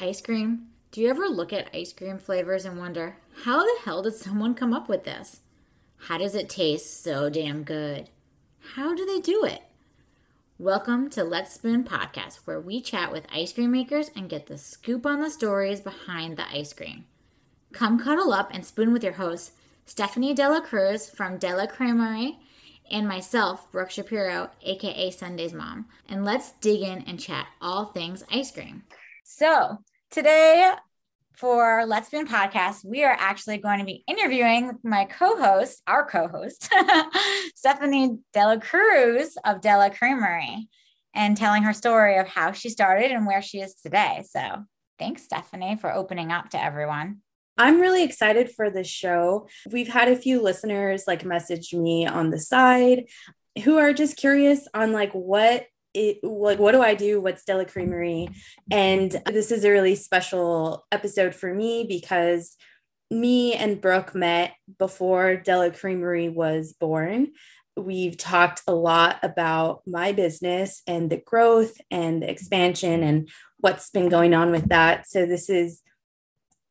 ice cream? Do you ever look at ice cream flavors and wonder, how the hell did someone come up with this? How does it taste so damn good? How do they do it? Welcome to Let's Spoon Podcast, where we chat with ice cream makers and get the scoop on the stories behind the ice cream. Come cuddle up and spoon with your hosts, Stephanie Dela Cruz from Dela Creamery, and myself, Brooke Shapiro, aka Sunday's mom, and let's dig in and chat all things ice cream. So, today for Let's Spoon podcast, we are actually going to be interviewing my co-host, our co-host, Stephanie Dela Cruz of Dela Creamery, and telling her story of how she started and where she is today. So, thanks, Stephanie, for opening up to everyone. I'm really excited for this show. We've had a few listeners like message me on the side who are just curious on like what it like what do I do? What's Dela Creamery? And this is a really special episode for me because me and Brooke met before Dela Creamery was born. We've talked a lot about my business and the growth and the expansion and what's been going on with that. So this is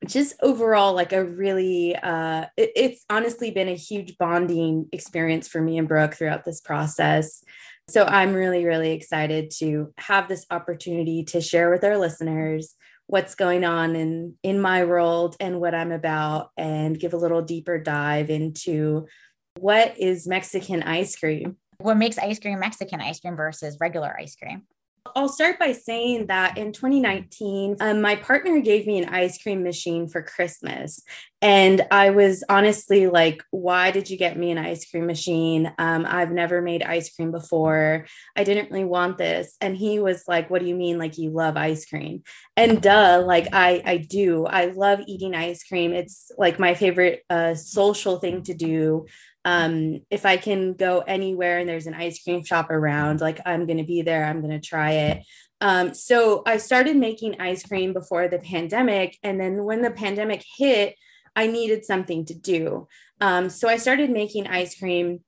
just overall like a really uh it, it's honestly been a huge bonding experience for me and brooke throughout this process so i'm really really excited to have this opportunity to share with our listeners what's going on in in my world and what i'm about and give a little deeper dive into what is mexican ice cream. What makes ice cream mexican ice cream versus regular ice cream I'll start by saying that in 2019, um, my partner gave me an ice cream machine for Christmas. And I was honestly like, why did you get me an ice cream machine? Um, I've never made ice cream before. I didn't really want this. And he was like, what do you mean? Like, you love ice cream? And duh, like, I, I do. I love eating ice cream. It's like my favorite uh, social thing to do um, if I can go anywhere and there's an ice cream shop around, like I'm going to be there, I'm going to try it. Um, so I started making ice cream before the pandemic. And then when the pandemic hit, I needed something to do. Um, so I started making ice cream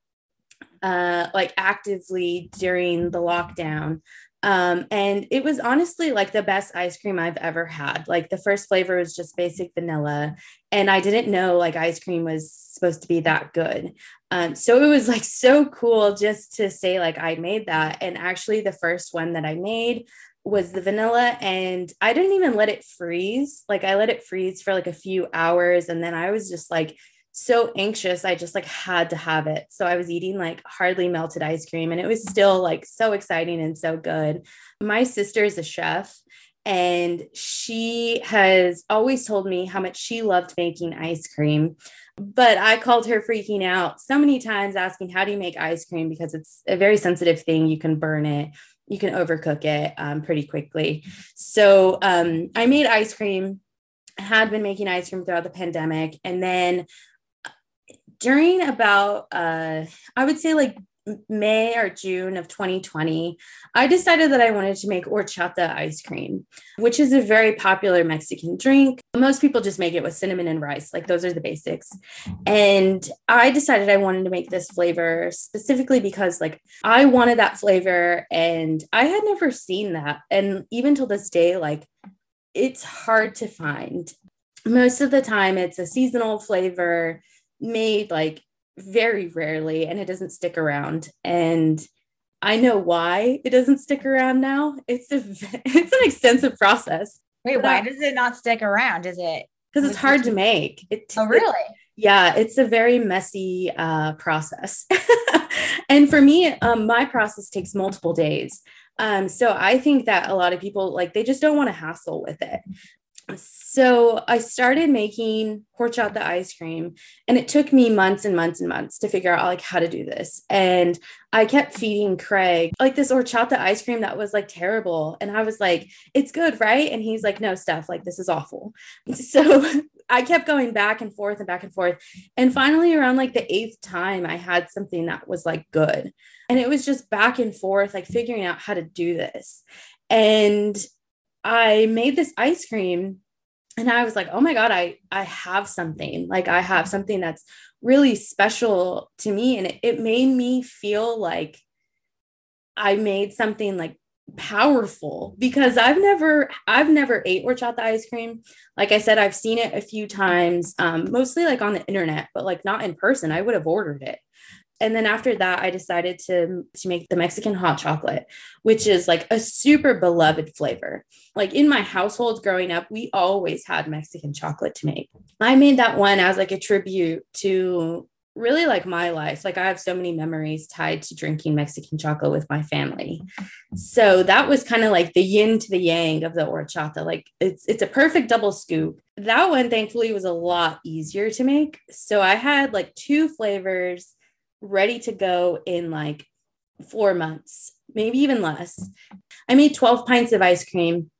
uh, like actively during the lockdown. Um, and it was honestly like the best ice cream I've ever had. Like the first flavor was just basic vanilla, and I didn't know like ice cream was supposed to be that good. Um, so it was like so cool just to say like I made that. And actually, the first one that I made was the vanilla, and I didn't even let it freeze. Like I let it freeze for like a few hours, and then I was just like so anxious i just like had to have it. So i was eating like hardly melted ice cream and it was still like so exciting and so good. My sister is a chef and she has always told me how much she loved making ice cream but i called her freaking out so many times asking how do you make ice cream? because it's a very sensitive thing. You can burn it you can overcook it um, pretty quickly. So um, i made ice cream had been making ice cream throughout the pandemic and then during about uh i would say like may or june of 2020 i decided that i wanted to make horchata ice cream which is a very popular mexican drink. Most people just make it with cinnamon and rice like those are the basics. And i decided i wanted to make this flavor specifically because like i wanted that flavor and i had never seen that. And even till this day like it's hard to find. Most of the time it's a seasonal flavor made like very rarely and it doesn't stick around. And i know why it doesn't stick around now. It's a it's an extensive process. Wait why does it not stick around? Is it because it's hard to make. It oh really? It, yeah it's a very messy uh, process. And for me um, my process takes multiple days. Um, so i think that a lot of people like they just don't want to hassle with it so I started making horchata ice cream and it took me months and months and months to figure out like how to do this. And I kept feeding Craig like this horchata ice cream that was like terrible. And I was like, it's good, right? And he's like, no, Steph, like this is awful. So I kept going back and forth and back and forth. And finally, around like the eighth time, I had something that was like good. And it was just back and forth, like figuring out how to do this. And I made this ice cream and I was like, "Oh my god, I I have something. Like I have something that's really special to me and it, it made me feel like I made something like powerful because I've never I've never ate horchata ice cream. Like I said, I've seen it a few times, um, mostly like on the internet, but like not in person. I would have ordered it. And then after that, I decided to, to make the Mexican hot chocolate, which is like a super beloved flavor. Like in my household growing up, we always had Mexican chocolate to make. I made that one as like a tribute to really like my life. Like I have so many memories tied to drinking Mexican chocolate with my family. So that was kind of like the yin to the yang of the horchata. Like it's it's a perfect double scoop. That one thankfully was a lot easier to make. So I had like two flavors ready to go in like 4 months, maybe even less. I made 12 pints of ice cream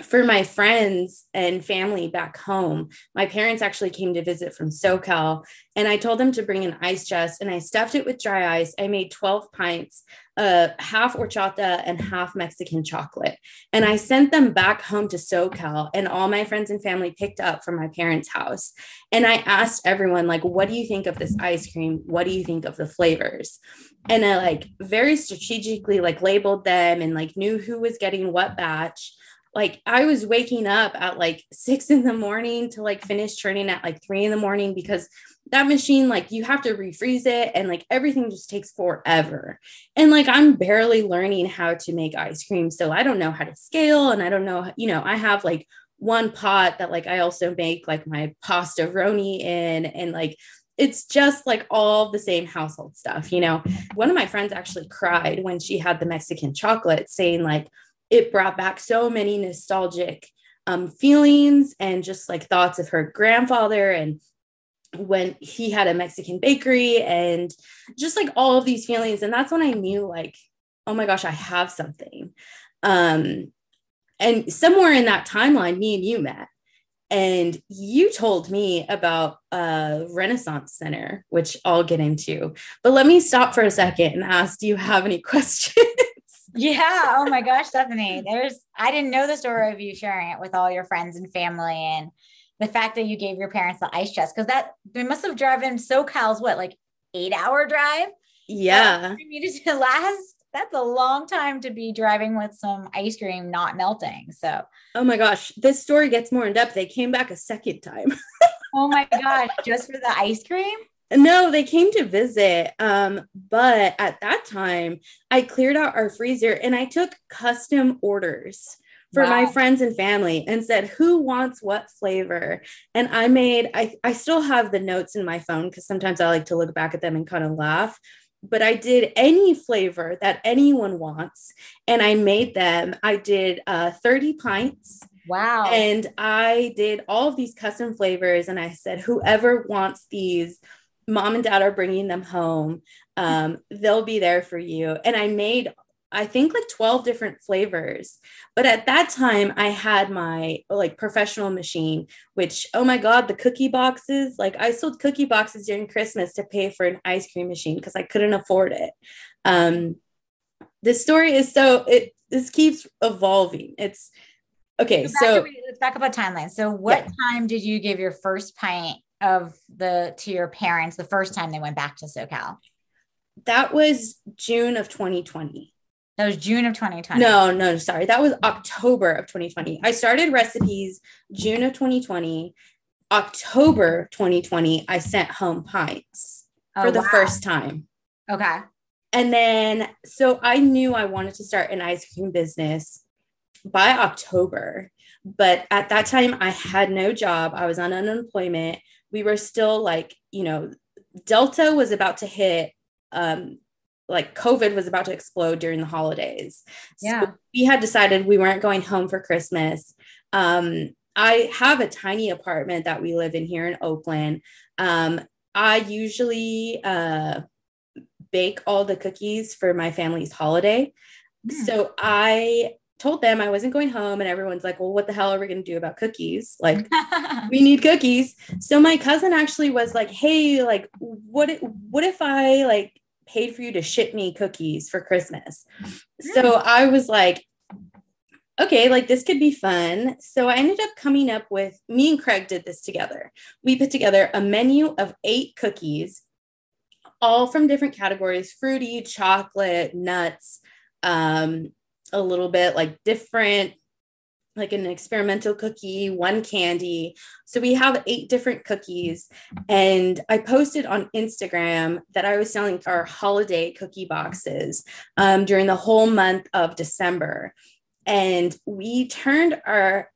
for my friends and family back home, my parents actually came to visit from SoCal, and I told them to bring an ice chest, and I stuffed it with dry ice. I made 12 pints, uh, half horchata and half Mexican chocolate, and I sent them back home to SoCal, and all my friends and family picked up from my parents' house. And I asked everyone, like, what do you think of this ice cream? What do you think of the flavors? And I like very strategically like labeled them and like knew who was getting what batch like I was waking up at like six in the morning to like finish churning at like three in the morning because that machine, like you have to refreeze it and like everything just takes forever. And like I'm barely learning how to make ice cream. So I don't know how to scale and I don't know, you know, I have like one pot that like I also make like my pasta roni in and like it's just like all the same household stuff, you know. One of my friends actually cried when she had the Mexican chocolate saying like it brought back so many nostalgic um, feelings and just like thoughts of her grandfather and when he had a Mexican bakery and just like all of these feelings. And that's when I knew, like, oh my gosh, I have something. Um, and somewhere in that timeline, me and you met. And you told me about a Renaissance Center, which I'll get into. But let me stop for a second and ask do you have any questions? Yeah. Oh my gosh, Stephanie. There's I didn't know the story of you sharing it with all your friends and family and the fact that you gave your parents the ice chest because that they must have driven SoCal's what like eight hour drive. Yeah. Needed to last. That's a long time to be driving with some ice cream not melting. So oh my gosh, this story gets more in depth. They came back a second time. oh my gosh, just for the ice cream? No, they came to visit. Um, but at that time, I cleared out our freezer and I took custom orders for wow. my friends and family and said, Who wants what flavor? And I made, I, I still have the notes in my phone because sometimes I like to look back at them and kind of laugh. But I did any flavor that anyone wants and I made them. I did uh, 30 pints. Wow. And I did all of these custom flavors. And I said, Whoever wants these, mom and dad are bringing them home. Um, they'll be there for you. And I made, I think, like 12 different flavors. But at that time, I had my like professional machine, which, oh my God, the cookie boxes, like I sold cookie boxes during Christmas to pay for an ice cream machine because I couldn't afford it. Um, this story is so, it, this keeps evolving. It's, okay. So, so let's back up a timeline. So, what yeah. time did you give your first pint of the to your parents the first time they went back to SoCal? That was June of 2020. That was June of 2020. No, no, sorry. That was October of 2020. I started recipes June of 2020. October 2020, I sent home pints oh, for the wow. first time. Okay. And then, so I knew I wanted to start an ice cream business by October. But at that time, I had no job. I was on unemployment we were still like, you know, Delta was about to hit, um, like COVID was about to explode during the holidays. Yeah. So we had decided we weren't going home for Christmas. Um, I have a tiny apartment that we live in here in Oakland. Um, I usually uh, bake all the cookies for my family's holiday. Mm. So I told them I wasn't going home, and everyone's like, well, what the hell are we going to do about cookies? Like, we need cookies. So my cousin actually was like, hey, like, what, what if I like paid for you to ship me cookies for Christmas? So I was like, okay, like this could be fun. So I ended up coming up with me and Craig did this together. We put together a menu of eight cookies, all from different categories fruity, chocolate, nuts, um, a little bit like different like an experimental cookie, one candy. So we have eight different cookies. And I posted on Instagram that I was selling our holiday cookie boxes um, during the whole month of December. And we turned our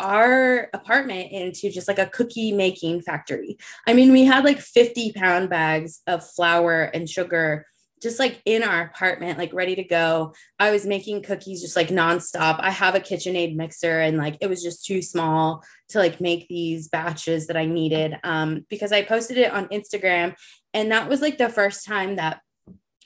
our apartment into just like a cookie making factory. I mean, we had like 50 pound bags of flour and sugar just like in our apartment, like ready to go. I was making cookies just like nonstop. I have a KitchenAid mixer and like it was just too small to like make these batches that I needed um, because I posted it on Instagram. And that was like the first time that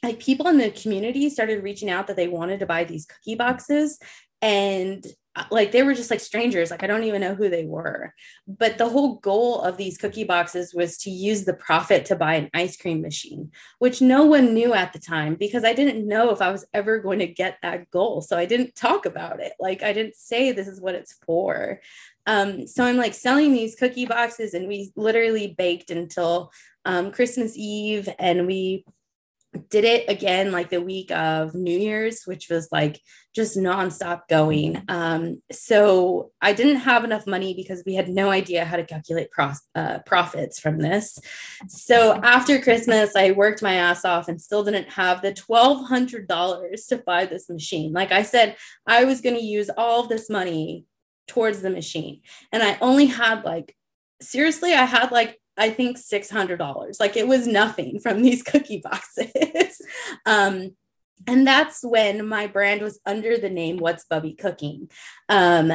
like people in the community started reaching out that they wanted to buy these cookie boxes. And like they were just like strangers. Like i don't even know who they were. But the whole goal of these cookie boxes was to use the profit to buy an ice cream machine which no one knew at the time because i didn't know if i was ever going to get that goal. So i didn't talk about it. Like i didn't say this is what it's for. Um, so i'm like selling these cookie boxes and we literally baked until um, christmas eve and we did it again like the week of New Year's, which was like just nonstop going. Um, so I didn't have enough money because we had no idea how to calculate uh, profits from this. So after Christmas, I worked my ass off and still didn't have the $1,200 to buy this machine. Like I said, I was going to use all this money towards the machine. And I only had like, seriously, I had like I think $600. Like it was nothing from these cookie boxes. um, and that's when my brand was under the name What's Bubby Cooking. Um,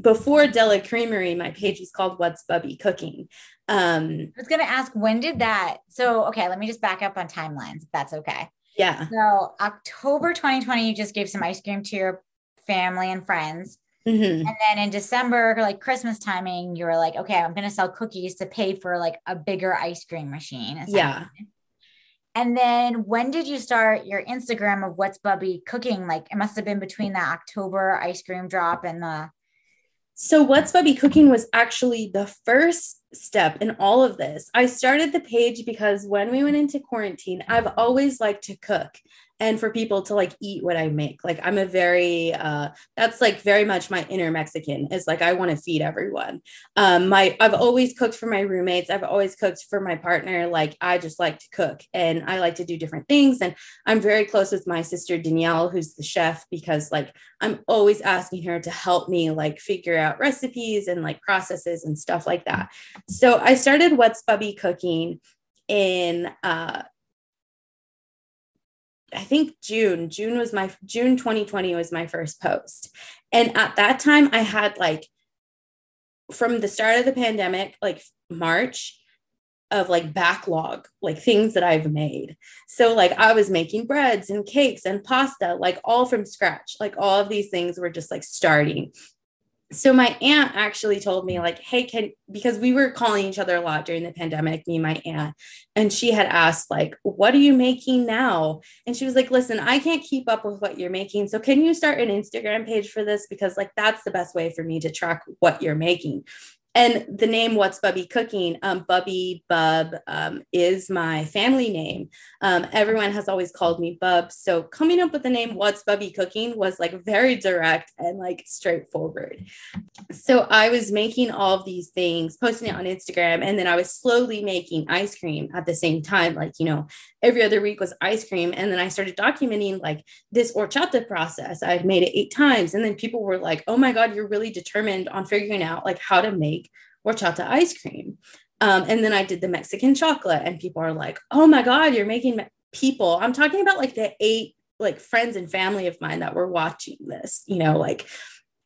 before Dela Creamery, my page was called What's Bubby Cooking. Um, I was going to ask, when did that? So, okay, let me just back up on timelines, if that's okay. Yeah. So, October 2020, you just gave some ice cream to your family and friends. Mm-hmm. And then in December, like Christmas timing, you were like, okay, I'm going to sell cookies to pay for like a bigger ice cream machine. Yeah. And then when did you start your Instagram of what's Bubby cooking? Like it must have been between the October ice cream drop and the. So, What's Bubby Cooking was actually the first step in all of this. I started the page because when we went into quarantine, I've always liked to cook and for people to like eat what I make. Like I'm a very uh that's like very much my inner Mexican is like I want to feed everyone. Um my I've always cooked for my roommates. I've always cooked for my partner. Like I just like to cook and I like to do different things and I'm very close with my sister Danielle who's the chef because like I'm always asking her to help me like figure out recipes and like processes and stuff like that. So I started What's Bubby Cooking in uh I think June. June was my June 2020 was my first post. And at that time I had like from the start of the pandemic, like March of like backlog, like things that I've made. So like I was making breads and cakes and pasta, like all from scratch. Like all of these things were just like starting so my aunt actually told me like hey can because we were calling each other a lot during the pandemic me and my aunt and she had asked like what are you making now? And she was like listen i can't keep up with what you're making. So can you start an instagram page for this? Because like that's the best way for me to track what you're making and the name what's bubby cooking? Um, bubby bub um, is my family name. Um, everyone has always called me bub. So coming up with the name what's bubby cooking was like very direct and like straightforward. So i was making all of these things posting it on instagram and then i was slowly making ice cream at the same time like you know every other week was ice cream and then i started documenting like this horchata process i'd made it eight times and then people were like oh my god you're really determined on figuring out like how to make make horchata ice cream. Um, and then I did the Mexican chocolate, and people are like, oh my God, you're making me-. people. I'm talking about like the eight like friends and family of mine that were watching this, you know, like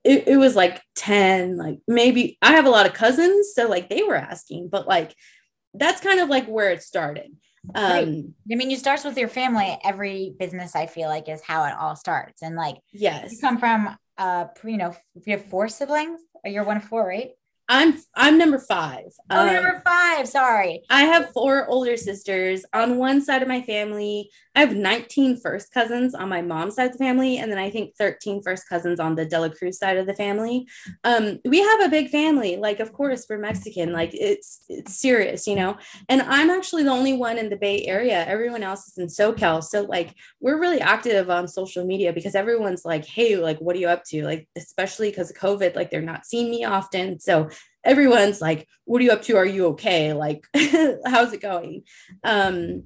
it, it was like 10, like maybe I have a lot of cousins. So like they were asking, but like that's kind of like where it started. Um. I mean, you starts with your family. Every business I feel like is how it all starts. And like, yes, you come from, uh, you know, you have four siblings or you're one of four, right? I'm I'm number five. Oh, um, number five. Sorry. I have four older sisters. On one side of my family, I have 19 first cousins on my mom's side of the family, and then I think 13 first cousins on the Dela Cruz side of the family. Um, we have a big family. Like, of course, we're Mexican. Like, it's it's serious, you know. And I'm actually the only one in the Bay Area. Everyone else is in SoCal. So, like, we're really active on social media because everyone's like, "Hey, like, what are you up to?" Like, especially because of COVID, like, they're not seeing me often. So everyone's like, "What are you up to? Are you okay? Like, how's it going?" Um,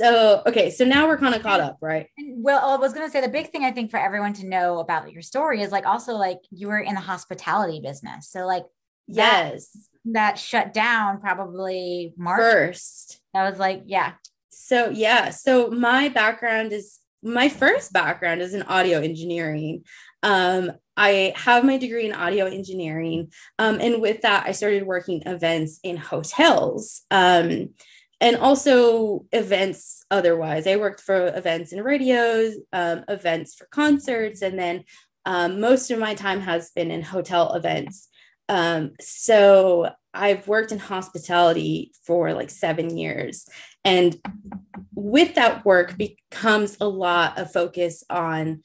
so okay, so now we're kind of caught up, right? Well, I was gonna say the big thing I think for everyone to know about your story is like also like you were in the hospitality business, so like yes, that, that shut down probably March first. That was like yeah. So yeah, so my background is my first background is in audio engineering. Um, I have my degree in audio engineering. Um, and with that, I started working events in hotels um, and also events otherwise. I worked for events and radios, um, events for concerts, and then um, most of my time has been in hotel events. Um, so I've worked in hospitality for like seven years. And with that work becomes a lot of focus on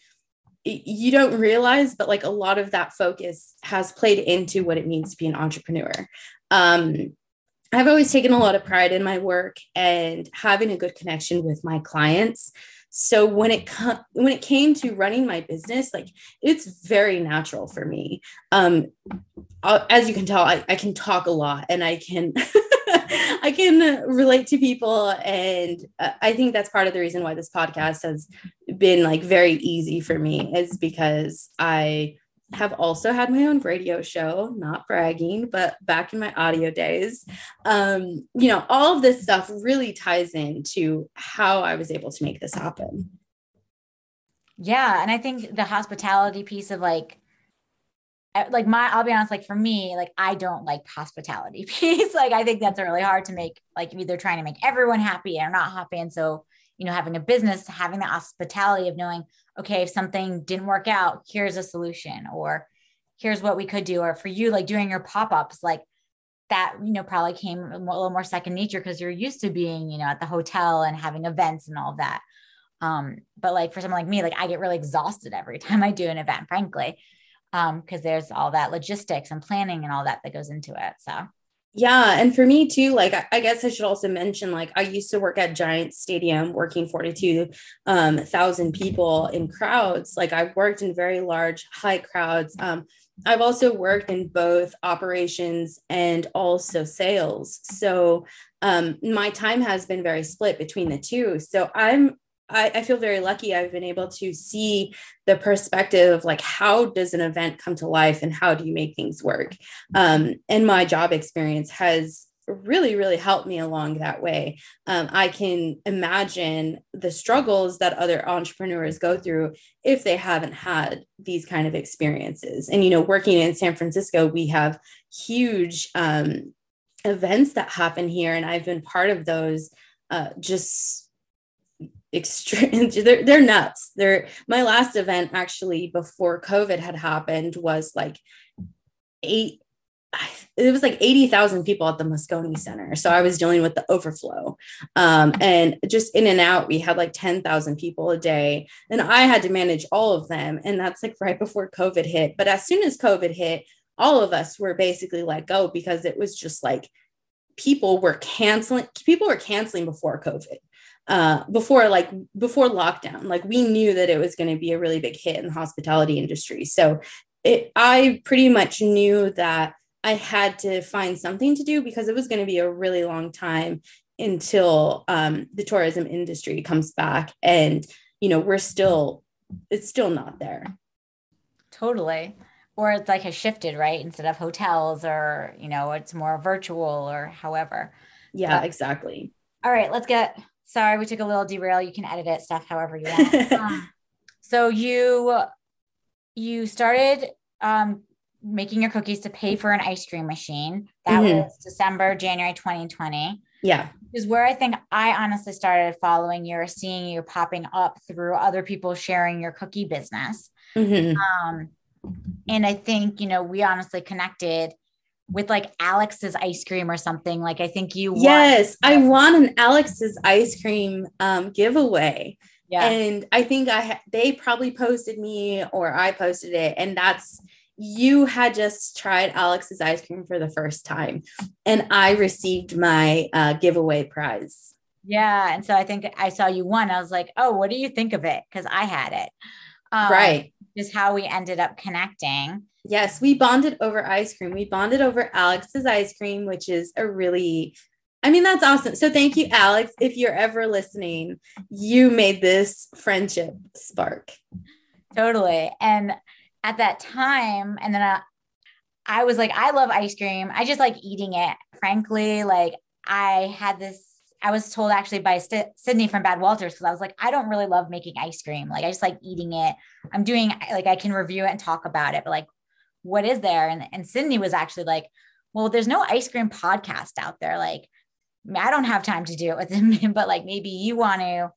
you don't realize, but like a lot of that focus has played into what it means to be an entrepreneur. Um, I've always taken a lot of pride in my work and having a good connection with my clients. So when it com- when it came to running my business, like it's very natural for me. Um, as you can tell, I, I can talk a lot and I can I can relate to people, and uh, I think that's part of the reason why this podcast has been like very easy for me is because I have also had my own radio show, not bragging, but back in my audio days. Um, you know, all of this stuff really ties into how I was able to make this happen. Yeah. And I think the hospitality piece of like, like my i'll be honest like for me like i don't like hospitality piece like i think that's really hard to make like either trying to make everyone happy or not happy and so you know having a business having the hospitality of knowing okay if something didn't work out here's a solution or here's what we could do or for you like doing your pop-ups like that you know probably came a little more second nature because you're used to being you know at the hotel and having events and all of that. Um but like for someone like me like i get really exhausted every time i do an event frankly um because there's all that logistics and planning and all that that goes into it so yeah and for me too like I, guess i should also mention like i used to work at giant stadium working 42 um, thousand people in crowds. Like i've worked in very large high crowds. Um, i've also worked in both operations and also sales. So um, my time has been very split between the two. So i'm I, I, feel very lucky I've been able to see the perspective of like how does an event come to life and how do you make things work? Um, and my job experience has really really helped me along that way. Um, i can imagine the struggles that other entrepreneurs go through if they haven't had these kind of experiences. And you know working in san francisco we have huge um, events that happen here and i've been part of those uh, just extreme they're, they're nuts they're my last event actually before covid had happened was like eight it was like 80,000 people at the Moscone Center. So I was dealing with the overflow. Um, and just in and out, we had like 10,000 people a day. And I had to manage all of them. And that's like right before COVID hit. But as soon as COVID hit, all of us were basically let go because it was just like people were canceling, people were canceling before COVID uh, before like before lockdown like we knew that it was going to be a really big hit in the hospitality industry. So it i pretty much knew that i had to find something to do because it was going to be a really long time until um, the tourism industry comes back and you know we're still it's still not there. Totally. Or it's like has shifted right? Instead of hotels or you know it's more virtual or however. Yeah but, exactly. All right let's get Sorry, we took a little derail. You can edit it stuff however you want. um, so you you started um, making your cookies to pay for an ice cream machine. That mm-hmm. was December, January 2020. Yeah. Is where I think I honestly started following you or seeing you popping up through other people sharing your cookie business. Mm-hmm. Um, and I think, you know, we honestly connected with like Alex's ice cream or something. Like I think you Yes. I won an Alex's ice cream um, giveaway. Yeah. And I think I ha- they probably posted me or I posted it and that's you had just tried Alex's ice cream for the first time and I received my uh, giveaway prize. Yeah. And so I think I saw you won. I was like, oh, what do you think of it? Because I had it. Um, right. Is how we ended up connecting. Yes, we bonded over ice cream. We bonded over Alex's ice cream, which is a really, I mean, that's awesome. So thank you, Alex. If you're ever listening, you made this friendship spark. Totally. And at that time, and then I, I was like, I love ice cream. I just like eating it. Frankly, like I had this I was told actually by St- Sydney from Bad Walters because I was like, I don't really love making ice cream. Like I just like eating it. I'm doing like I can review it and talk about it, but like, what is there? And and Sydney was actually like, well, there's no ice cream podcast out there. Like, I don't have time to do it with them, but like maybe you want to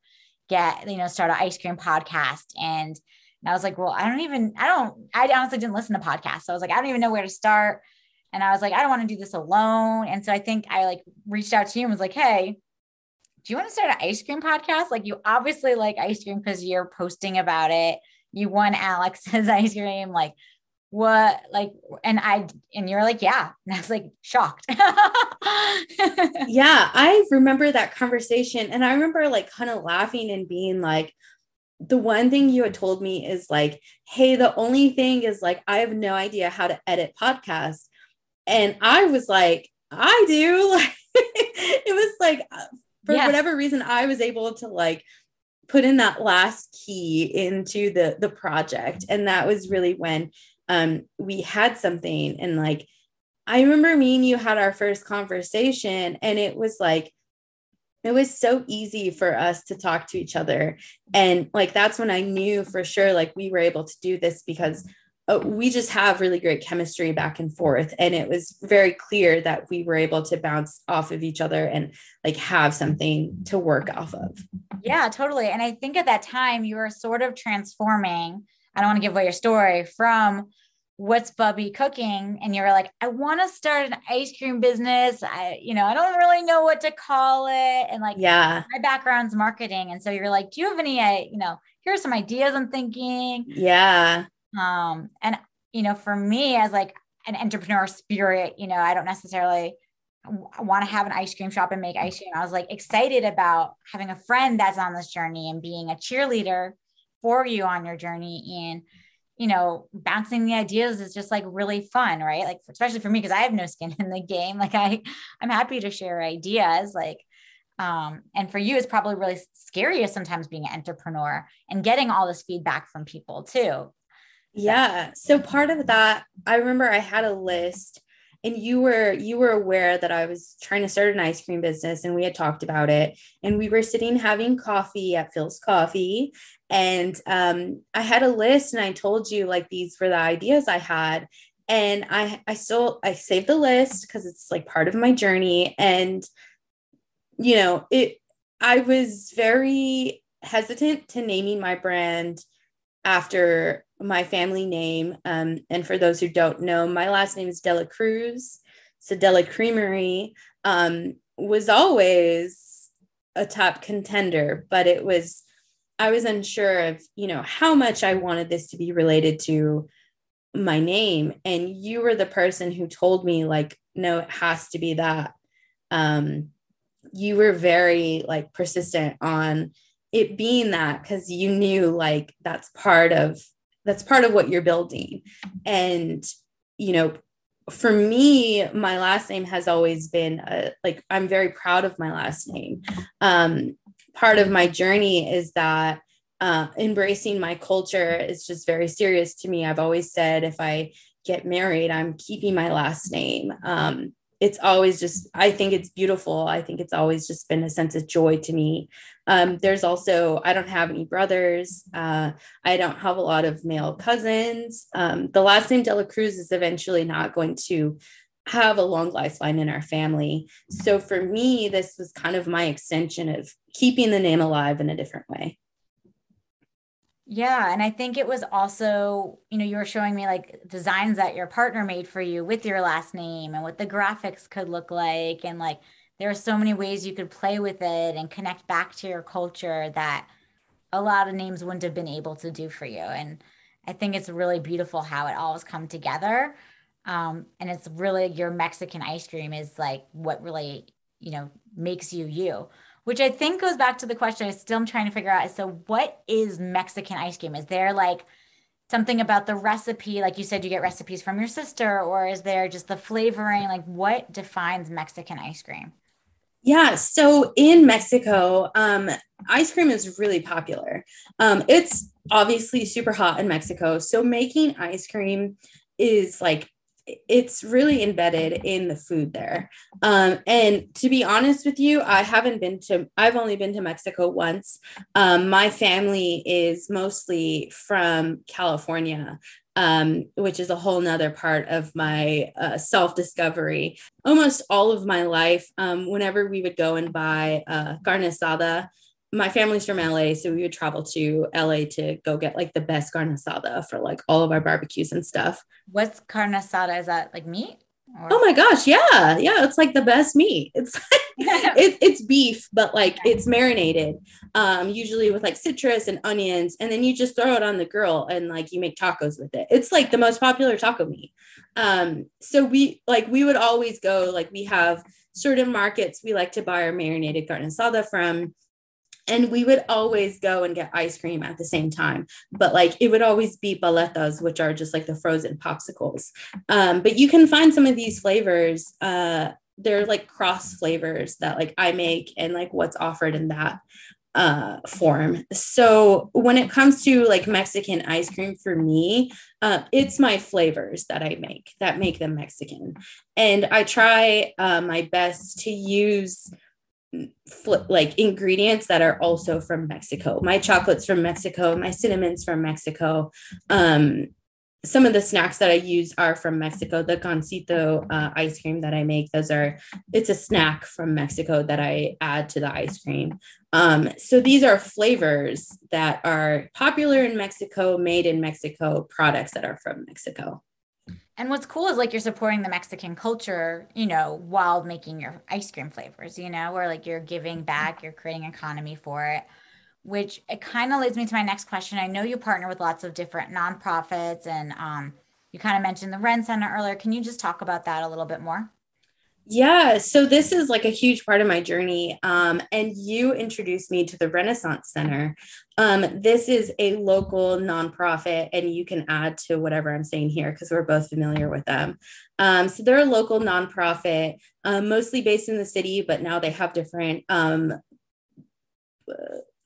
get you know start an ice cream podcast and. And I was like, well, I don't even, I don't, I honestly didn't listen to podcasts. So I was like, I don't even know where to start. And I was like, I don't want to do this alone. And so I think I like reached out to you and was like, hey, do you want to start an ice cream podcast? Like you obviously like ice cream because you're posting about it. You won Alex's ice cream. Like what like and I and you're like, yeah. And I was like shocked. yeah, I remember that conversation. And I remember like kind of laughing and being like, the one thing you had told me is like, hey, the only thing is like, I have no idea how to edit podcasts. And I was like, I do. Like it was like uh, for yeah. whatever reason i was able to like put in that last key into the the project and that was really when um we had something and like i remember me and you had our first conversation and it was like it was so easy for us to talk to each other and like that's when i knew for sure like we were able to do this because uh, we just have really great chemistry back and forth and it was very clear that we were able to bounce off of each other and like have something to work off of. Yeah totally. And i think at that time you were sort of transforming i don't want to give away your story from what's bubby cooking and you were like i want to start an ice cream business. I you know i don't really know what to call it and like yeah. my background's marketing and so you're like do you have any uh, you know here's some ideas i'm thinking. Yeah um, and you know, for me as like an entrepreneur spirit, you know, I don't necessarily want to have an ice cream shop and make ice cream. I was like excited about having a friend that's on this journey and being a cheerleader for you on your journey. And you know bouncing the ideas is just like really fun right? Like especially for me because i have no skin in the game. Like i i'm happy to share ideas like um, and for you it's probably really scary sometimes being an entrepreneur and getting all this feedback from people too yeah. So part of that, I remember I had a list and you were you were aware that I was trying to start an ice cream business and we had talked about it and we were sitting having coffee at Philz Coffee and um, I had a list and I told you like these were the ideas I had and I I still I saved the list because it's like part of my journey and you know it I was very hesitant to naming my brand after my family name. Um, and for those who don't know, my last name is Dela Cruz. So Dela Creamery um, was always a top contender, but it was, I was unsure of, you know, how much I wanted this to be related to my name. And you were the person who told me, like, no, it has to be that. Um, you were very like persistent on it being that because you knew like that's part of that's part of what you're building. And you know for me my last name has always been a, like i'm very proud of my last name. Um, part of my journey is that uh, embracing my culture is just very serious to me. I've always said if i get married i'm keeping my last name. Um, it's always just i think it's beautiful. I think it's always just been a sense of joy to me. Um, there's also i don't have any brothers. Uh, i don't have a lot of male cousins. Um, the last name dela cruz is eventually not going to have a long lifeline in our family. So for me this was kind of my extension of keeping the name alive in a different way Yeah, and I think it was also, you know, you were showing me like designs that your partner made for you with your last name and what the graphics could look like. And like there are so many ways you could play with it and connect back to your culture that a lot of names wouldn't have been able to do for you. And I think it's really beautiful how it all has come together. Um, and it's really your Mexican ice cream is like what really, you know, makes you you which I think goes back to the question I still am trying to figure out. So, what is Mexican ice cream? Is there like something about the recipe? Like you said, you get recipes from your sister, or is there just the flavoring? Like, what defines Mexican ice cream? Yeah, so in Mexico, um, ice cream is really popular. Um, it's obviously super hot in Mexico. So, making ice cream is like it's really embedded in the food there. Um, and to be honest with you, I haven't been to, I've only been to Mexico once. Um, my family is mostly from California. Um, which is a whole nother part of my uh, self discovery. Almost all of my life, um, whenever we would go and buy uh, carne asada, my family's from LA, so we would travel to LA to go get like the best carne asada for like all of our barbecues and stuff. What's carne asada? Is that like meat? Or? Oh my gosh, yeah, yeah, it's like the best meat. It's it, it's beef, but like it's marinated, um, usually with like citrus and onions, and then you just throw it on the grill and like you make tacos with it. It's like the most popular taco meat. Um, so we like we would always go like we have certain markets we like to buy our marinated carne asada from and we would always go and get ice cream at the same time. But like it would always be paletas which are just like the frozen popsicles. Um, but you can find some of these flavors uh, they're like cross flavors that like i make and like what's offered in that uh, form. So when it comes to like mexican ice cream for me uh, it's my flavors that i make that make them mexican. And i try uh, my best to use like ingredients that are also from Mexico. My chocolate's from Mexico, my cinnamon's from Mexico. Um, some of the snacks that I use are from Mexico. The Gansito uh, ice cream that I make, those are, it's a snack from Mexico that I add to the ice cream. Um, so these are flavors that are popular in Mexico, made in Mexico, products that are from Mexico. And what's cool is like you're supporting the Mexican culture, you know, while making your ice cream flavors, you know, or like you're giving back, you're creating economy for it, which it kind of leads me to my next question. I know you partner with lots of different nonprofits and um, you kind of mentioned the Ren Center earlier. Can you just talk about that a little bit more? Yeah, so this is like a huge part of my journey. Um, and you introduced me to the Renaissance Center. Um, this is a local nonprofit, and you can add to whatever I'm saying here because we're both familiar with them. Um, so they're a local nonprofit, um, mostly based in the city, but now they have different um, uh,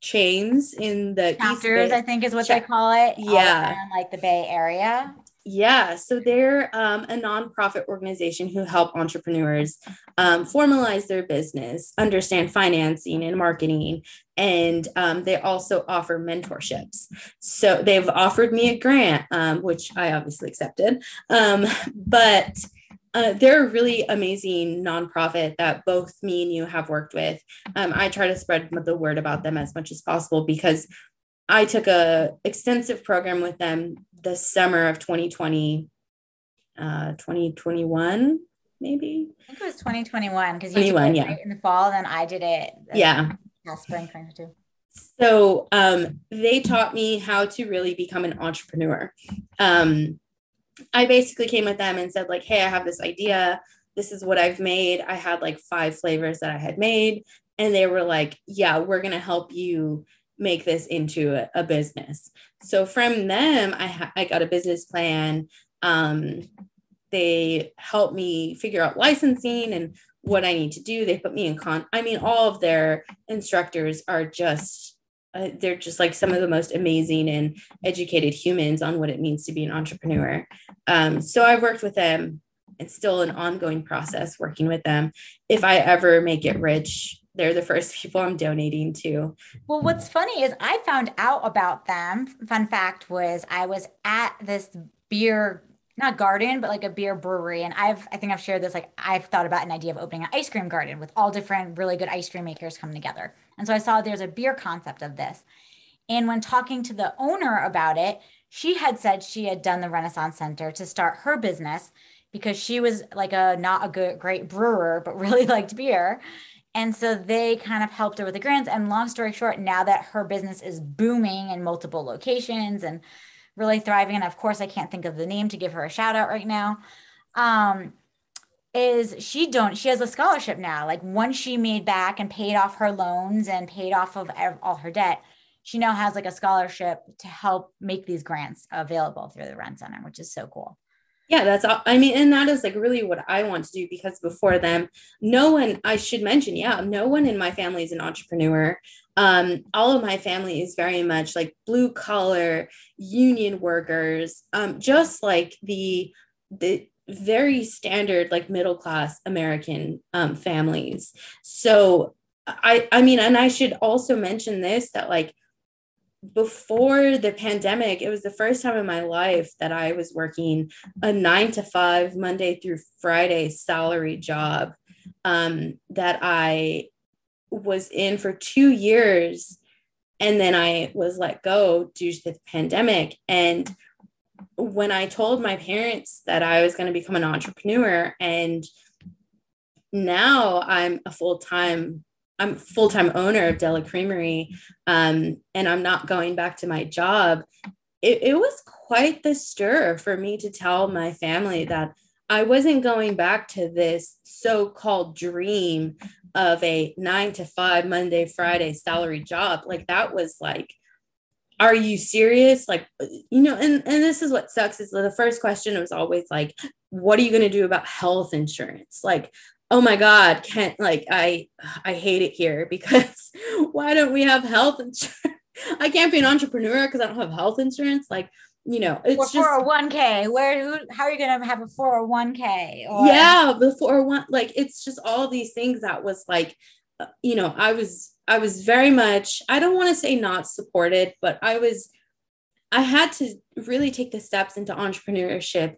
chains in the chapters. I think is what Ch- they call it. Yeah, like the Bay Area. Yeah, so they're um, a nonprofit organization who help entrepreneurs um, formalize their business, understand financing and marketing, and um, they also offer mentorships. So they've offered me a grant, um, which I obviously accepted, um, but uh, they're a really amazing nonprofit that both me and you have worked with. Um, I try to spread the word about them as much as possible because I took a extensive program with them the summer of 2020, uh, 2021, maybe. I think it was 2021 because you did yeah. in the fall, then I did it. yeah. spring 22. So um, they taught me how to really become an entrepreneur. Um, I basically came with them and said, like, hey, I have this idea. This is what I've made. I had like five flavors that I had made. And they were like, yeah, we're going to help you make this into a, a business. So from them, I, ha- I got a business plan. Um, they helped me figure out licensing and what I need to do. They put me in con. I mean, all of their instructors are just uh, they're just like some of the most amazing and educated humans on what it means to be an entrepreneur. Um, so I've worked with them. It's still an ongoing process working with them. If I ever make it rich, they're the first people I'm donating to. Well, what's funny is I found out about them. Fun fact was I was at this beer not garden but like a beer brewery and i've i think i've shared this like i've thought about an idea of opening an ice cream garden with all different really good ice cream makers coming together and so i saw there's a beer concept of this And when talking to the owner about it, she had said she had done the Renaissance Center to start her business because she was like a not a good great brewer, but really liked beer. And so they kind of helped her with the grants. And long story short, now that her business is booming in multiple locations and really thriving, and of course, I can't think of the name to give her a shout out right now. Um, is she don't she has a scholarship now like once she made back and paid off her loans and paid off of all her debt she now has like a scholarship to help make these grants available through the Ren Center, which is so cool. Yeah, that's all. I mean, and that is like really what I want to do because before them, no one, I should mention, yeah, no one in my family is an entrepreneur. Um, all of my family is very much like blue collar union workers, um, just like the, the, very standard like middle class american um, families so i i mean and i should also mention this that like before the pandemic, it was the first time in my life that I was working a nine to five, Monday through Friday salary job um, that I was in for two years. And then I was let go due to the pandemic. And when I told my parents that I was going to become an entrepreneur, and now I'm a full time I'm full time owner of Dela Creamery, um, and I'm not going back to my job. It, it was quite the stir for me to tell my family that I wasn't going back to this so called dream of a nine to five Monday, Friday salary job. Like that was like, are you serious? Like, you know, and, and this is what sucks is the first question was always like, what are you going to do about health insurance? Like, oh my god can't like i i hate it here because why don't we have health insurance? I can't be an entrepreneur because i don't have health insurance. Like you know it's or just 401k where who, how are you going to have a 401k or yeah before one like it's just all these things that was like uh, you know i was i was very much i don't want to say not supported but i was i had to really take the steps into entrepreneurship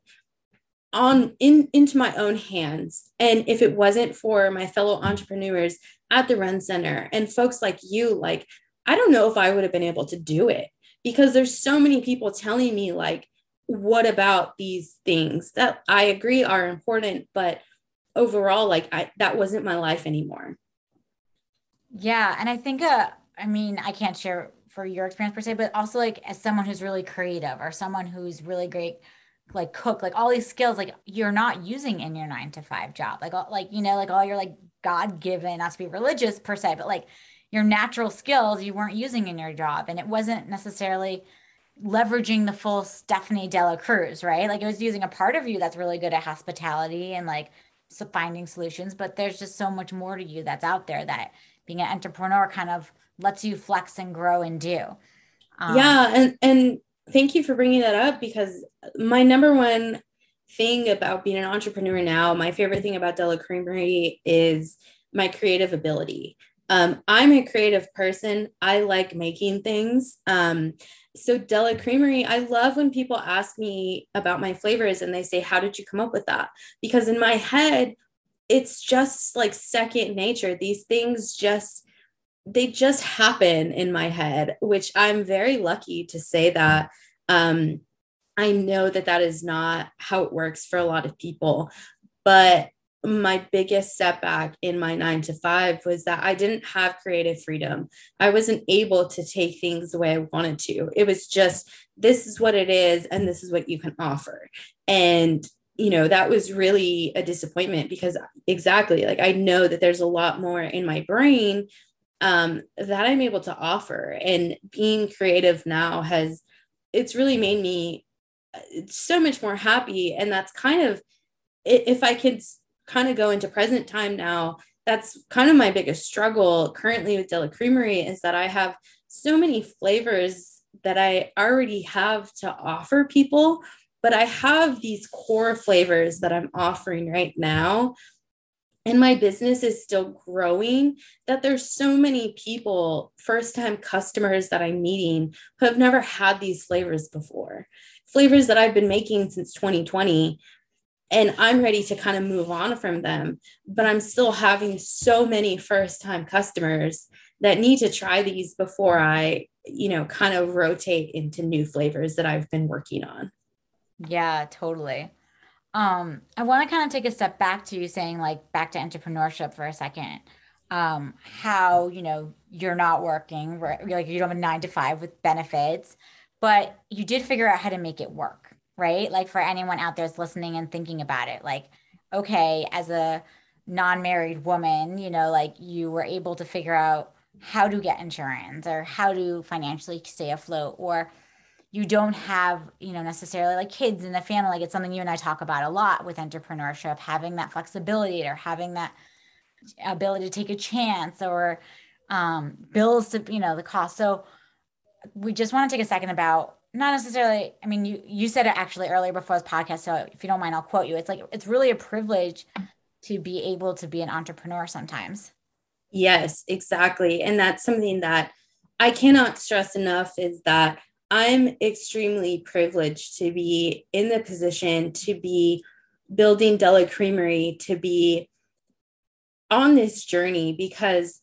on in into my own hands. And if it wasn't for my fellow entrepreneurs at the run Center and folks like you like i don't know if i would have been able to do it because there's so many people telling me like what about these things that i agree are important but overall like i that wasn't my life anymore. Yeah. And i think uh i mean i can't share for your experience per se but also like as someone who's really creative or someone who's really great like cook, like all these skills, like you're not using in your nine to five job. Like, all, like, you know, like all your like God given, not to be religious per se, but like your natural skills you weren't using in your job. And it wasn't necessarily leveraging the full Stephanie Dela Cruz, right? Like it was using a part of you that's really good at hospitality and like so finding solutions, but there's just so much more to you that's out there that being an entrepreneur kind of lets you flex and grow and do. Um, yeah, and and thank you for bringing that up because my number one thing about being an entrepreneur now, my favorite thing about Dela Creamery is my creative ability. Um, I'm a creative person. I like making things. Um, so Dela Creamery, I love when people ask me about my flavors and they say, "How did you come up with that?" Because in my head, it's just like second nature. These things just they just happen in my head, which I'm very lucky to say that. Um, I know that that is not how it works for a lot of people, but my biggest setback in my nine to five was that I didn't have creative freedom. I wasn't able to take things the way I wanted to. It was just, this is what it is, and this is what you can offer. And you know that was really a disappointment because exactly like i know that there's a lot more in my brain um, that I'm able to offer. And being creative now has, it's really made me uh, so much more happy. And that's kind of, if I could kind of go into present time now, that's kind of my biggest struggle currently with Dela Creamery is that I have so many flavors that I already have to offer people, but I have these core flavors that I'm offering right now and my business is still growing that there's so many people first time customers that i'm meeting who have never had these flavors before flavors that i've been making since 2020 and i'm ready to kind of move on from them but i'm still having so many first time customers that need to try these before I, you know, kind of rotate into new flavors that I've been working on. Yeah, totally. Um, I want to kind of take a step back to you saying like back to entrepreneurship for a second. Um, how you know you're not working, right? like you don't have a nine to five with benefits, but you did figure out how to make it work, right? Like for anyone out there that's listening and thinking about it, like, okay, as a non-married woman, you know, like you were able to figure out how to get insurance or how to financially stay afloat or you don't have you know necessarily like kids in the family like it's something you and i talk about a lot with entrepreneurship having that flexibility or having that ability to take a chance or um, bills to you know the cost. So we just want to take a second about not necessarily i mean you you said it actually earlier before this podcast so if you don't mind i'll quote you. It's like it's really a privilege to be able to be an entrepreneur sometimes. Yes exactly. And that's something that i cannot stress enough is that I'm extremely privileged to be in the position to be building Dela Creamery, to be on this journey because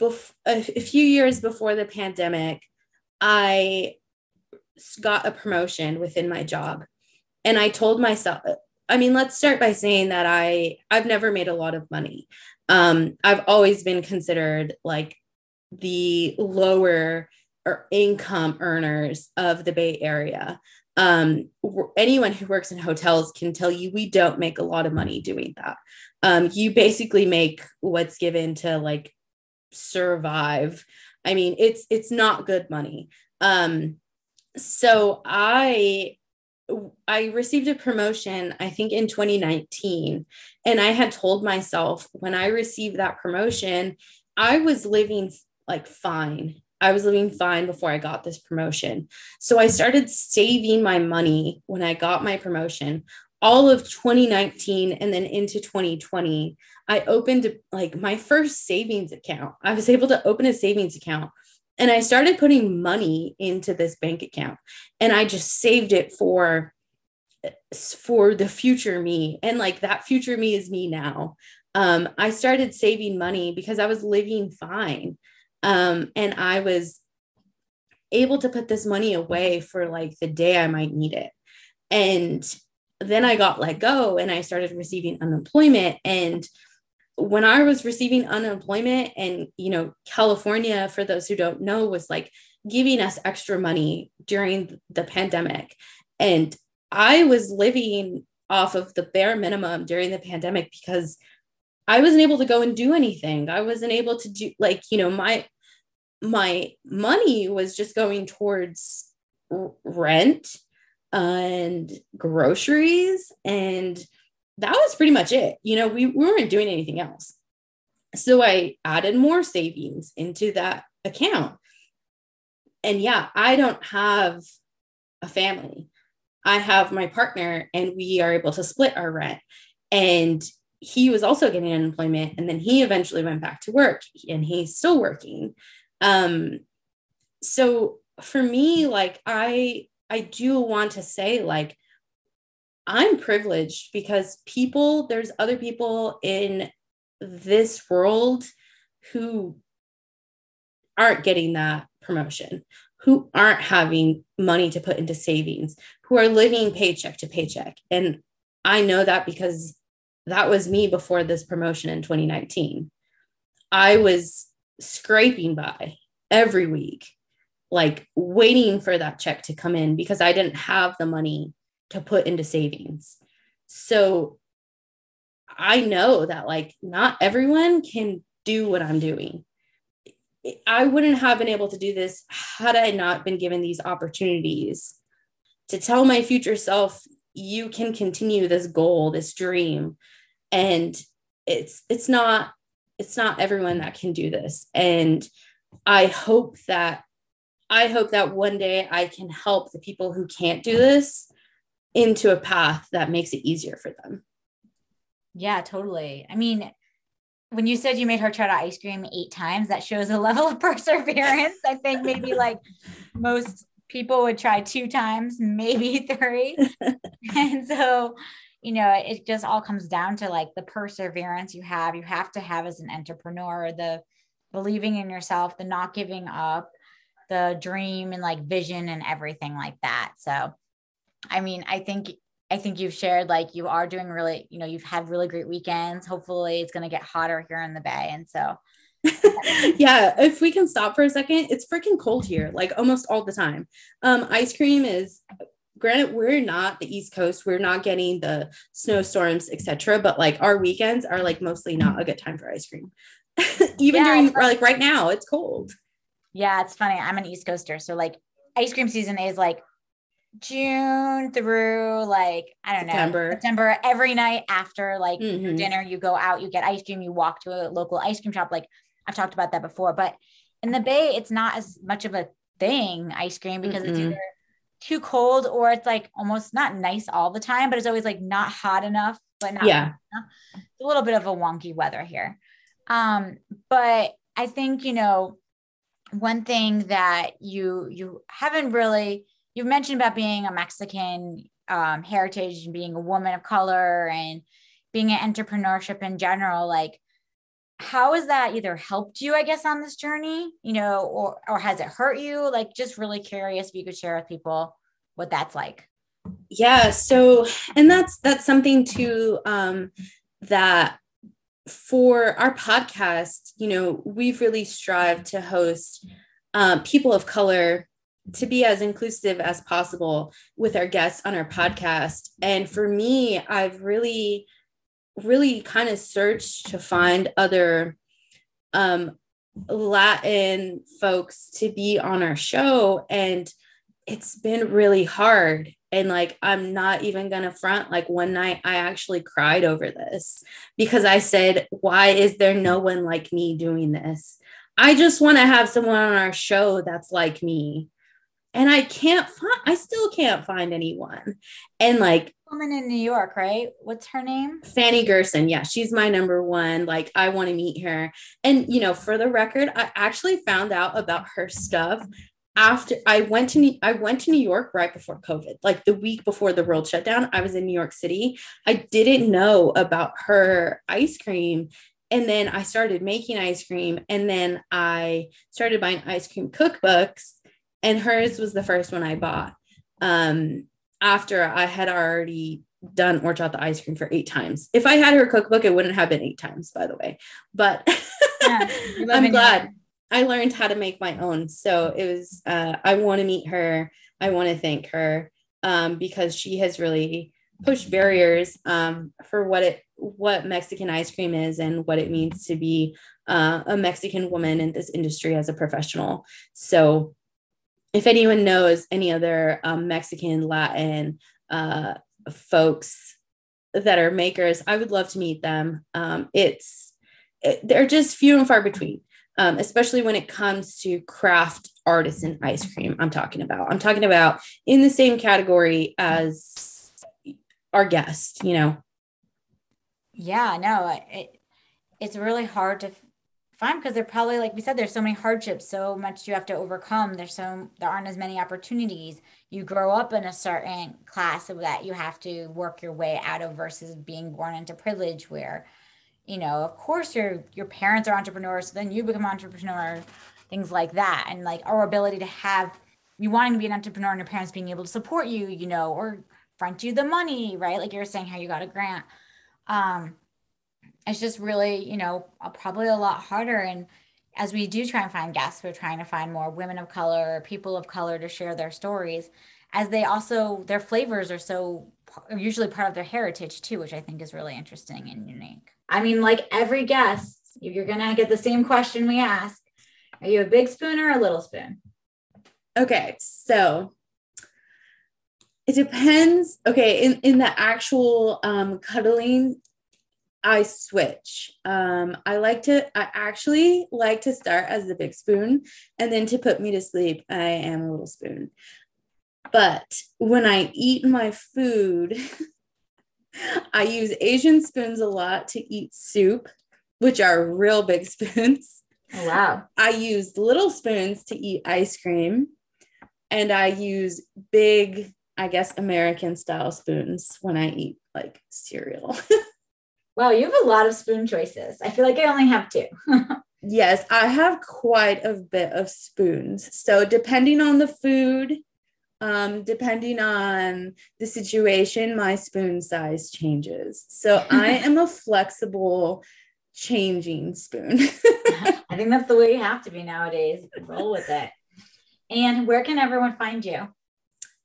bef- a, few years before the pandemic, I got a promotion within my job. And I told myself, I mean, let's start by saying that I I've never made a lot of money. Um, I've always been considered like the lower income earners of the Bay Area. Um, anyone who works in hotels can tell you we don't make a lot of money doing that. Um, you basically make what's given to like survive. I mean, it's it's not good money. Um, so I I received a promotion, I think in 2019. And I had told myself when I received that promotion, I was living like fine. I was living fine before I got this promotion. So I started saving my money when I got my promotion. All of 2019 and then into 2020, I opened like my first savings account. I was able to open a savings account and I started putting money into this bank account and I just saved it for for the future me and like that future me is me now um, i started saving money because i was living fine um, and I was able to put this money away for like the day I might need it. And then I got let go and I started receiving unemployment. And when I was receiving unemployment, and you know, California, for those who don't know, was like giving us extra money during the pandemic. And I was living off of the bare minimum during the pandemic because I wasn't able to go and do anything. I wasn't able to do like, you know, my my money was just going towards rent and groceries and that was pretty much it. You know, we, we weren't doing anything else. So I added more savings into that account. And yeah, I don't have a family. I have my partner and we are able to split our rent. And he was also getting unemployment and then he eventually went back to work and he's still working. Um so for me like i i do want to say like i'm privileged because people there's other people in this world who aren't getting that promotion who aren't having money to put into savings who are living paycheck to paycheck. And i know that because that was me before this promotion in 2019. I was scraping by every week, like waiting for that check to come in because I didn't have the money to put into savings. So I know that like not everyone can do what I'm doing. I wouldn't have been able to do this had I not been given these opportunities to tell my future self, you can continue this goal, this dream. And it's it's not it's not everyone that can do this. And I hope that I hope that one day I can help the people who can't do this into a path that makes it easier for them. Yeah, totally. I mean, when you said you made her try to ice cream eight times, that shows a level of perseverance. I think maybe like most people would try two times, maybe three. and so, you know, it just all comes down to like the perseverance you have. You have to have as an entrepreneur, the believing in yourself, the not giving up, the dream and like vision and everything like that. So, I mean, I think I think you've shared like you are doing really, you know, you've had really great weekends. Hopefully, it's going to get hotter here in the Bay, and so. yeah, if we can stop for a second, it's freaking cold here, like almost all the time. Um, ice cream is granted we're not the east coast we're not getting the snowstorms etc but like our weekends are like mostly not a good time for ice cream even yeah, during like right now it's cold yeah it's funny i'm an east coaster so like ice cream season is like june through like i don't september. know september every night after like mm-hmm. dinner you go out you get ice cream you walk to a local ice cream shop like i've talked about that before but in the bay it's not as much of a thing ice cream because mm it's either too cold or it's like almost not nice all the time, but it's always like not hot enough, but not yeah. It's a little bit of a wonky weather here. Um, but I think, you know, one thing that you you haven't really you've mentioned about being a Mexican um, heritage and being a woman of color and being an entrepreneurship in general, like how has that either helped you i guess on this journey you know or or has it hurt you? Like just really curious if you could share with people what that's like. Yeah so and that's that's something too um that for our podcast you know we've really strived to host um, people of color to be as inclusive as possible with our guests on our podcast. And for me i've really really kind of searched to find other um, Latin folks to be on our show. And it's been really hard. And like, I'm not even going to front. Like, one night I actually cried over this because I said, Why is there no one like me doing this? I just want to have someone on our show that's like me and I can't find, I still can't find anyone. And like, woman in New York, right? What's her name? Fany Gerson. Yeah, she's my number one. Like, I want to meet her. And, you know, for the record, I actually found out about her stuff after I went to New, I went to New York right before COVID, like the week before the world shut down. I was in New York City. I didn't know about her ice cream. And then I started making ice cream. And then I started buying ice cream cookbooks and hers was the first one I bought. Um, after I had already done horchata ice cream for eight times. If I had her cookbook, it wouldn't have been eight times, by the way. But yeah, I'm glad I learned how to make my own. So it was. Uh, I want to meet her. I want to thank her um, because she has really pushed barriers um, for what it what Mexican ice cream is and what it means to be uh, a Mexican woman in this industry as a professional. So if anyone knows any other um, Mexican, Latin uh, folks that are makers, I would love to meet them. Um, it's it, they're just few and far between, um, especially when it comes to craft artisan ice cream. I'm talking about. I'm talking about in the same category as our guest. You know. Yeah, no, it, it's really hard to fine because they're probably like we said there's so many hardships so much you have to overcome. There's so there aren't as many opportunities. You grow up in a certain class that you have to work your way out of versus being born into privilege where you know of course your your parents are entrepreneurs so then you become entrepreneur things like that. And like our ability to have you wanting to be an entrepreneur and your parents being able to support you you know or front you the money right? Like you're saying how you got a grant. Um it's just really, you know, probably a lot harder. And as we do try and find guests, we're trying to find more women of color, people of color to share their stories, as they also, their flavors are so are usually part of their heritage too, which I think is really interesting and unique. I mean, like every guest, you're going to get the same question we ask Are you a big spoon or a little spoon? Okay. So, it depends. Okay, in, in the actual um, cuddling I switch. Um, I like to, I actually like to start as the big spoon, and then to put me to sleep, I am a little spoon. But when I eat my food, I use Asian spoons a lot to eat soup, which are real big spoons. Oh, wow. I use little spoons to eat ice cream, and I use big, I guess, American style spoons when I eat like cereal. Wow, you have a lot of spoon choices. I feel like I only have two. Yes, I have quite a bit of spoons. So depending on the food, um, depending on the situation, my spoon size changes. So I am a flexible changing spoon. I think that's the way you have to be nowadays. Roll with it. And where can everyone find you?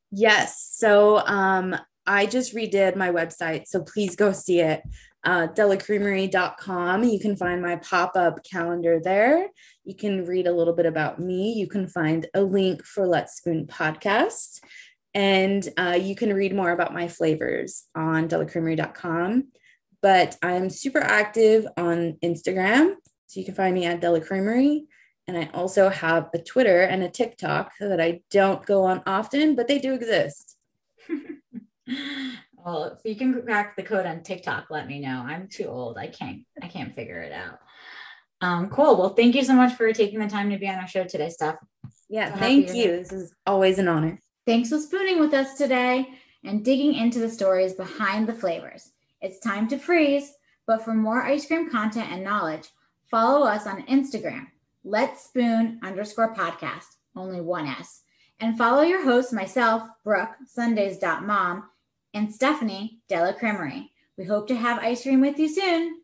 Yes. So um, I just redid my website. So please go see it. Uh, delacreamery.com. You can find my pop up calendar there. You can read a little bit about me. You can find a link for Let's Spoon podcast. And uh, you can read more about my flavors on delacreamery.com. But I'm super active on Instagram. So you can find me at delacreamery. And I also have a Twitter and a TikTok that I don't go on often, but they do exist. well, if you can crack the code on TikTok, let me know. I'm too old. I can't I can't figure it out. Um, cool. Well, thank you so much for taking the time to be on our show today, Steph. Yeah, so thank you. This is always an honor. Thanks for spooning with us today and digging into the stories behind the flavors. It's time to freeze, but for more ice cream content and knowledge, follow us on Instagram Let's Spoon underscore podcast, only one S. And follow your hosts, myself, Brooke, Sundays.mom, and Stephanie Dela Creamery. We hope to have ice cream with you soon.